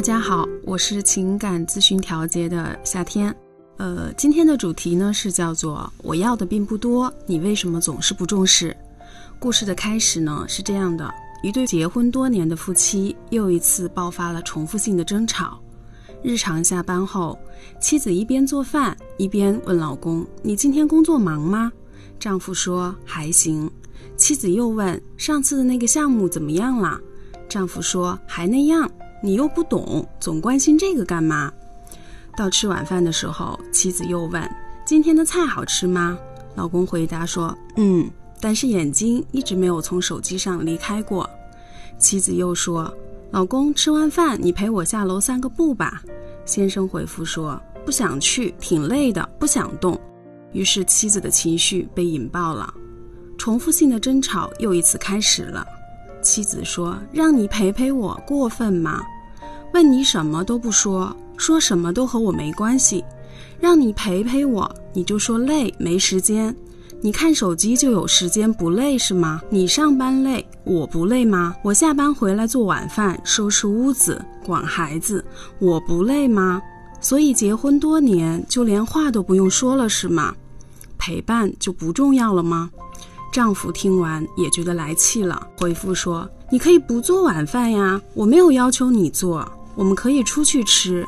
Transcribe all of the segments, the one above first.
大家好，我是情感咨询调节的夏天。呃，今天的主题呢是叫做“我要的并不多，你为什么总是不重视？”故事的开始呢是这样的：一对结婚多年的夫妻又一次爆发了重复性的争吵。日常下班后，妻子一边做饭一边问老公：“你今天工作忙吗？”丈夫说：“还行。”妻子又问：“上次的那个项目怎么样了？”丈夫说：“还那样。”你又不懂，总关心这个干嘛？到吃晚饭的时候，妻子又问：“今天的菜好吃吗？”老公回答说：“嗯。”但是眼睛一直没有从手机上离开过。妻子又说：“老公，吃完饭你陪我下楼散个步吧。”先生回复说：“不想去，挺累的，不想动。”于是妻子的情绪被引爆了，重复性的争吵又一次开始了。妻子说：“让你陪陪我，过分吗？问你什么都不说，说什么都和我没关系。让你陪陪我，你就说累，没时间。你看手机就有时间，不累是吗？你上班累，我不累吗？我下班回来做晚饭、收拾屋子、管孩子，我不累吗？所以结婚多年，就连话都不用说了是吗？陪伴就不重要了吗？”丈夫听完也觉得来气了，回复说：“你可以不做晚饭呀，我没有要求你做，我们可以出去吃。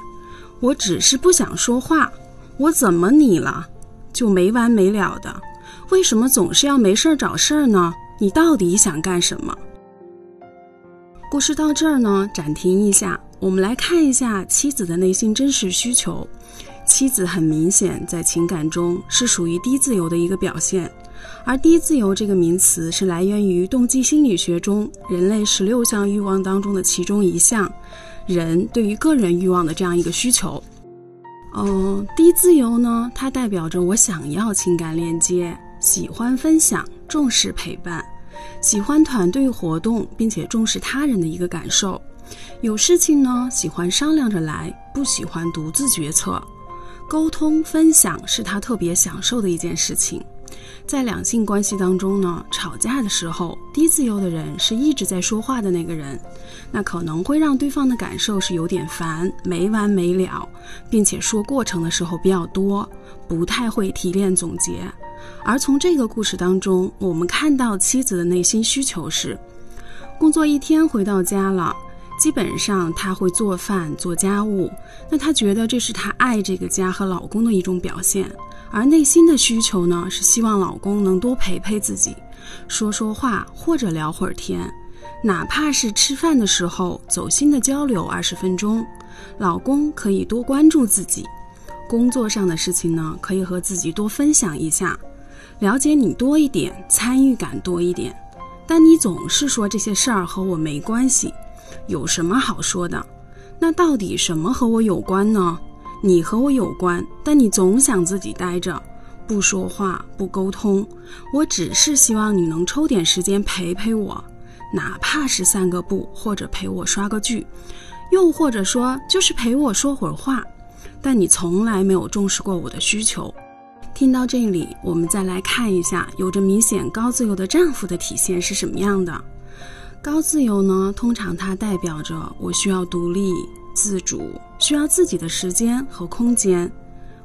我只是不想说话，我怎么你了？就没完没了的，为什么总是要没事儿找事儿呢？你到底想干什么？”故事到这儿呢，暂停一下，我们来看一下妻子的内心真实需求。妻子很明显在情感中是属于低自由的一个表现。而低自由这个名词是来源于动机心理学中人类十六项欲望当中的其中一项，人对于个人欲望的这样一个需求。嗯，低自由呢，它代表着我想要情感链接，喜欢分享，重视陪伴，喜欢团队活动，并且重视他人的一个感受。有事情呢，喜欢商量着来，不喜欢独自决策。沟通分享是他特别享受的一件事情。在两性关系当中呢，吵架的时候，低自由的人是一直在说话的那个人，那可能会让对方的感受是有点烦，没完没了，并且说过程的时候比较多，不太会提炼总结。而从这个故事当中，我们看到妻子的内心需求是：工作一天回到家了，基本上他会做饭做家务，那他觉得这是他爱这个家和老公的一种表现。而内心的需求呢，是希望老公能多陪陪自己，说说话或者聊会儿天，哪怕是吃饭的时候走心的交流二十分钟，老公可以多关注自己，工作上的事情呢，可以和自己多分享一下，了解你多一点，参与感多一点。但你总是说这些事儿和我没关系，有什么好说的？那到底什么和我有关呢？你和我有关，但你总想自己待着，不说话，不沟通。我只是希望你能抽点时间陪陪我，哪怕是散个步，或者陪我刷个剧，又或者说就是陪我说会儿话。但你从来没有重视过我的需求。听到这里，我们再来看一下有着明显高自由的丈夫的体现是什么样的。高自由呢，通常它代表着我需要独立。自主需要自己的时间和空间，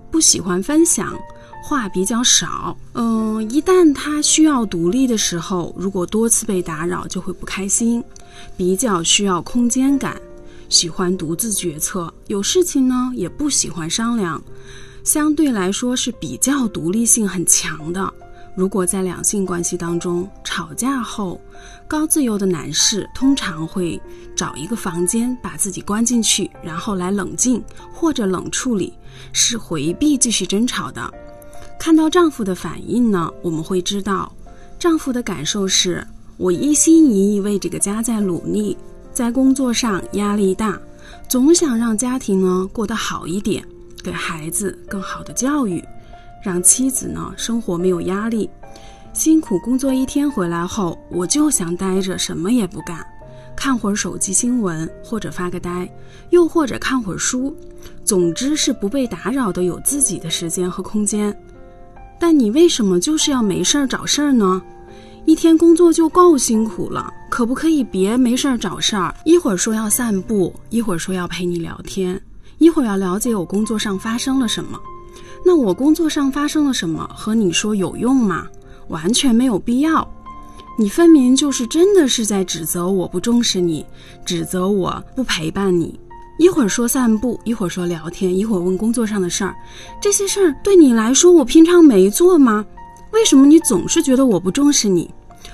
不喜欢分享，话比较少。嗯，一旦他需要独立的时候，如果多次被打扰，就会不开心。比较需要空间感，喜欢独自决策，有事情呢也不喜欢商量，相对来说是比较独立性很强的。如果在两性关系当中吵架后，高自由的男士通常会找一个房间把自己关进去，然后来冷静或者冷处理，是回避继续争吵的。看到丈夫的反应呢，我们会知道，丈夫的感受是：我一心一意为这个家在努力，在工作上压力大，总想让家庭呢过得好一点，给孩子更好的教育。让妻子呢生活没有压力，辛苦工作一天回来后，我就想待着什么也不干，看会儿手机新闻或者发个呆，又或者看会儿书，总之是不被打扰的，有自己的时间和空间。但你为什么就是要没事儿找事儿呢？一天工作就够辛苦了，可不可以别没事儿找事儿？一会儿说要散步，一会儿说要陪你聊天，一会儿要了解我工作上发生了什么。那我工作上发生了什么和你说有用吗？完全没有必要。你分明就是真的是在指责我不重视你，指责我不陪伴你。一会儿说散步，一会儿说聊天，一会儿问工作上的事儿，这些事儿对你来说我平常没做吗？为什么你总是觉得我不重视你？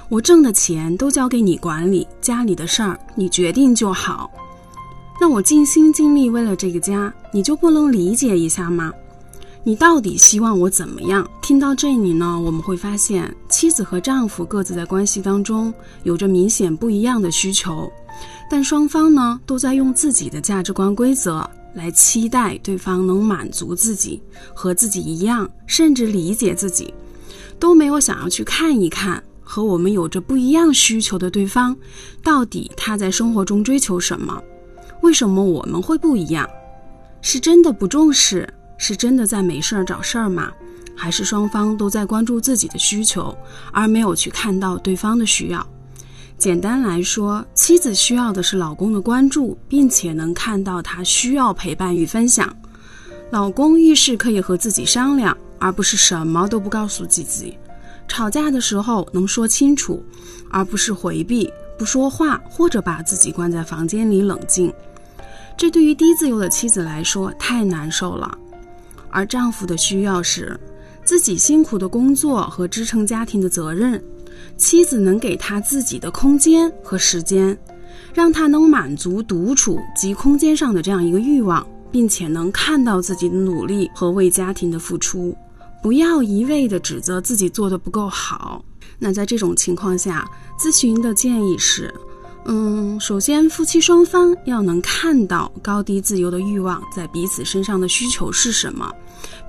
我挣的钱都交给你管理，家里的事儿你决定就好。那我尽心尽力为了这个家，你就不能理解一下吗？你到底希望我怎么样？听到这里呢，我们会发现，妻子和丈夫各自在关系当中有着明显不一样的需求，但双方呢都在用自己的价值观规则来期待对方能满足自己，和自己一样，甚至理解自己。都没有想要去看一看和我们有着不一样需求的对方，到底他在生活中追求什么？为什么我们会不一样？是真的不重视？是真的在没事儿找事儿吗？还是双方都在关注自己的需求，而没有去看到对方的需要？简单来说，妻子需要的是老公的关注，并且能看到他需要陪伴与分享。老公遇事可以和自己商量。而不是什么都不告诉自己，吵架的时候能说清楚，而不是回避不说话或者把自己关在房间里冷静。这对于低自由的妻子来说太难受了。而丈夫的需要是自己辛苦的工作和支撑家庭的责任，妻子能给他自己的空间和时间，让他能满足独处及空间上的这样一个欲望，并且能看到自己的努力和为家庭的付出。不要一味的指责自己做的不够好。那在这种情况下，咨询的建议是，嗯，首先夫妻双方要能看到高低自由的欲望在彼此身上的需求是什么，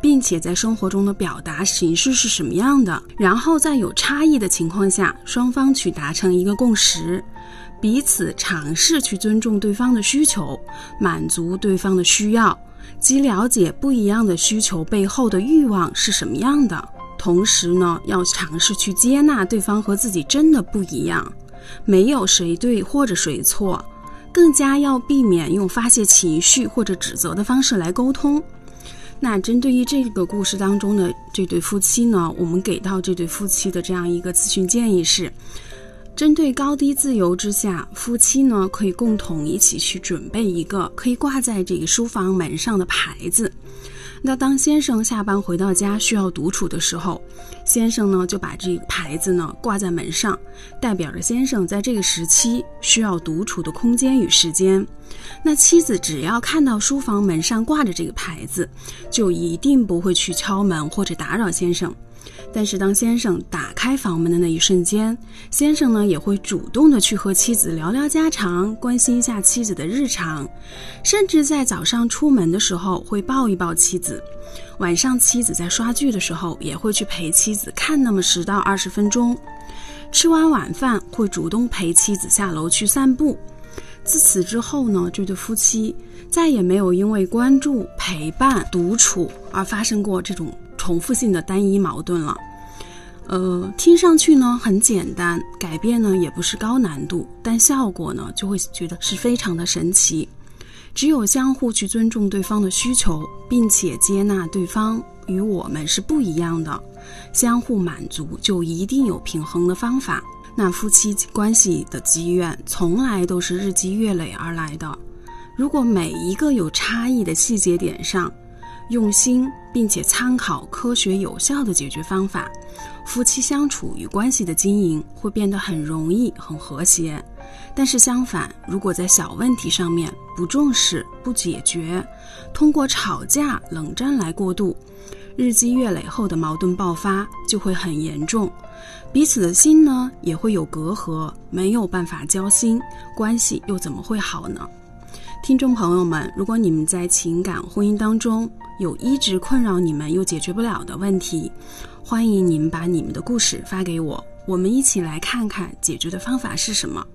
并且在生活中的表达形式是什么样的。然后在有差异的情况下，双方去达成一个共识，彼此尝试去尊重对方的需求，满足对方的需要。即了解不一样的需求背后的欲望是什么样的，同时呢，要尝试去接纳对方和自己真的不一样，没有谁对或者谁错，更加要避免用发泄情绪或者指责的方式来沟通。那针对于这个故事当中的这对夫妻呢，我们给到这对夫妻的这样一个咨询建议是。针对高低自由之下，夫妻呢可以共同一起去准备一个可以挂在这个书房门上的牌子。那当先生下班回到家需要独处的时候，先生呢就把这个牌子呢挂在门上，代表着先生在这个时期需要独处的空间与时间。那妻子只要看到书房门上挂着这个牌子，就一定不会去敲门或者打扰先生。但是当先生打开房门的那一瞬间，先生呢也会主动的去和妻子聊聊家常，关心一下妻子的日常，甚至在早上出门的时候会抱一抱妻子，晚上妻子在刷剧的时候也会去陪妻子看那么十到二十分钟，吃完晚饭会主动陪妻子下楼去散步。自此之后呢，这对夫妻再也没有因为关注、陪伴、独处而发生过这种。重复性的单一矛盾了，呃，听上去呢很简单，改变呢也不是高难度，但效果呢就会觉得是非常的神奇。只有相互去尊重对方的需求，并且接纳对方与我们是不一样的，相互满足，就一定有平衡的方法。那夫妻关系的积怨，从来都是日积月累而来的。如果每一个有差异的细节点上，用心，并且参考科学有效的解决方法，夫妻相处与关系的经营会变得很容易、很和谐。但是相反，如果在小问题上面不重视、不解决，通过吵架、冷战来过渡，日积月累后的矛盾爆发就会很严重，彼此的心呢也会有隔阂，没有办法交心，关系又怎么会好呢？听众朋友们，如果你们在情感婚姻当中，有一直困扰你们又解决不了的问题，欢迎你们把你们的故事发给我，我们一起来看看解决的方法是什么。